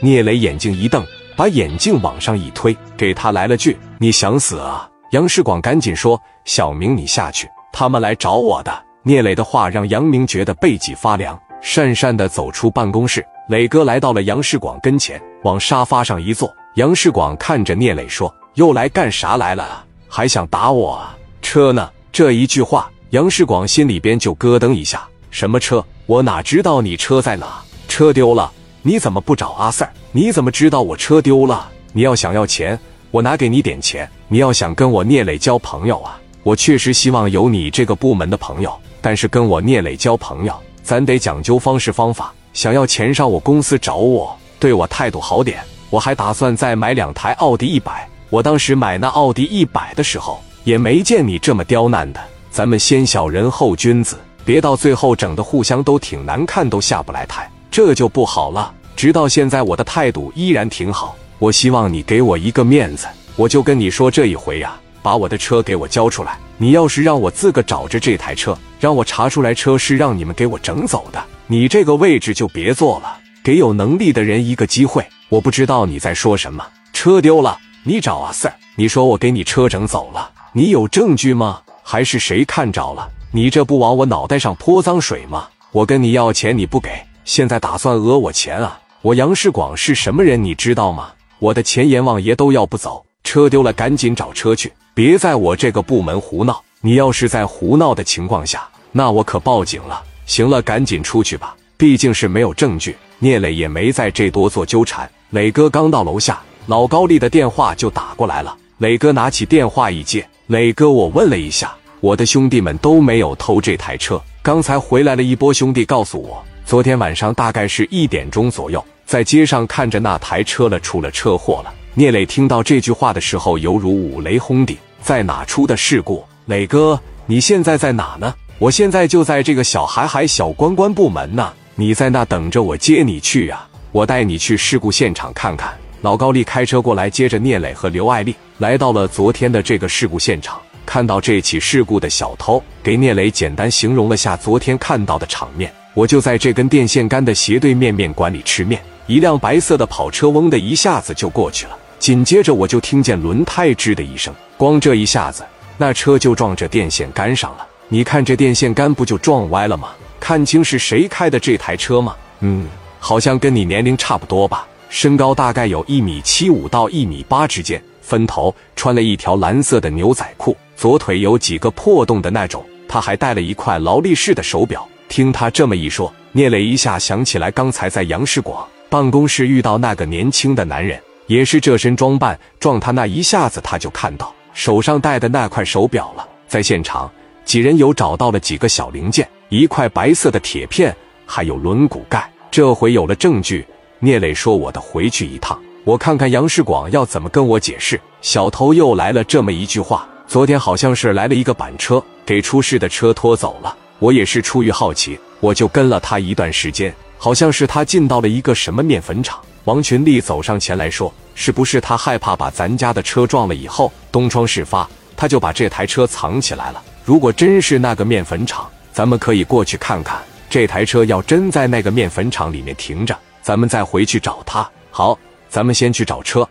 聂磊眼睛一瞪，把眼镜往上一推，给他来了句：“你想死啊！”杨世广赶紧说：“小明，你下去，他们来找我的。”聂磊的话让杨明觉得背脊发凉，讪讪的走出办公室。磊哥来到了杨世广跟前，往沙发上一坐。杨世广看着聂磊说：“又来干啥来了？还想打我啊？车呢？”这一句话，杨世广心里边就咯噔一下。什么车？我哪知道你车在哪？车丢了，你怎么不找阿 Sir？你怎么知道我车丢了？你要想要钱，我拿给你点钱。你要想跟我聂磊交朋友啊，我确实希望有你这个部门的朋友。但是跟我聂磊交朋友，咱得讲究方式方法。想要钱上我公司找我，对我态度好点。我还打算再买两台奥迪一百。我当时买那奥迪一百的时候，也没见你这么刁难的。咱们先小人后君子，别到最后整的互相都挺难看，都下不来台，这就不好了。直到现在，我的态度依然挺好。我希望你给我一个面子，我就跟你说这一回呀。把我的车给我交出来！你要是让我自个找着这台车，让我查出来车是让你们给我整走的，你这个位置就别坐了。给有能力的人一个机会。我不知道你在说什么。车丢了，你找阿 Sir。你说我给你车整走了，你有证据吗？还是谁看着了？你这不往我脑袋上泼脏水吗？我跟你要钱你不给，现在打算讹我钱啊？我杨世广是什么人你知道吗？我的钱阎王爷都要不走。车丢了，赶紧找车去。别在我这个部门胡闹！你要是在胡闹的情况下，那我可报警了。行了，赶紧出去吧，毕竟是没有证据。聂磊也没在这多做纠缠。磊哥刚到楼下，老高丽的电话就打过来了。磊哥拿起电话一接：“磊哥，我问了一下，我的兄弟们都没有偷这台车。刚才回来了一波兄弟，告诉我，昨天晚上大概是一点钟左右，在街上看着那台车了，出了车祸了。”聂磊听到这句话的时候，犹如五雷轰顶。在哪出的事故？磊哥，你现在在哪呢？我现在就在这个小海海小关关部门呢。你在那等着我接你去呀？我带你去事故现场看看。老高丽开车过来，接着聂磊和刘爱丽来到了昨天的这个事故现场。看到这起事故的小偷，给聂磊简单形容了下昨天看到的场面。我就在这根电线杆的斜对面面馆里吃面，一辆白色的跑车嗡的一下子就过去了。紧接着我就听见轮胎吱的一声，光这一下子，那车就撞着电线杆上了。你看这电线杆不就撞歪了吗？看清是谁开的这台车吗？嗯，好像跟你年龄差不多吧，身高大概有一米七五到一米八之间，分头，穿了一条蓝色的牛仔裤，左腿有几个破洞的那种。他还戴了一块劳力士的手表。听他这么一说，聂磊一下想起来刚才在杨世广办公室遇到那个年轻的男人。也是这身装扮撞他那一下子，他就看到手上戴的那块手表了。在现场，几人有找到了几个小零件，一块白色的铁片，还有轮毂盖。这回有了证据，聂磊说：“我得回去一趟，我看看杨世广要怎么跟我解释。”小偷又来了这么一句话：“昨天好像是来了一个板车，给出事的车拖走了。我也是出于好奇，我就跟了他一段时间，好像是他进到了一个什么面粉厂。”王群力走上前来说：“是不是他害怕把咱家的车撞了以后东窗事发，他就把这台车藏起来了？如果真是那个面粉厂，咱们可以过去看看。这台车要真在那个面粉厂里面停着，咱们再回去找他。好，咱们先去找车。”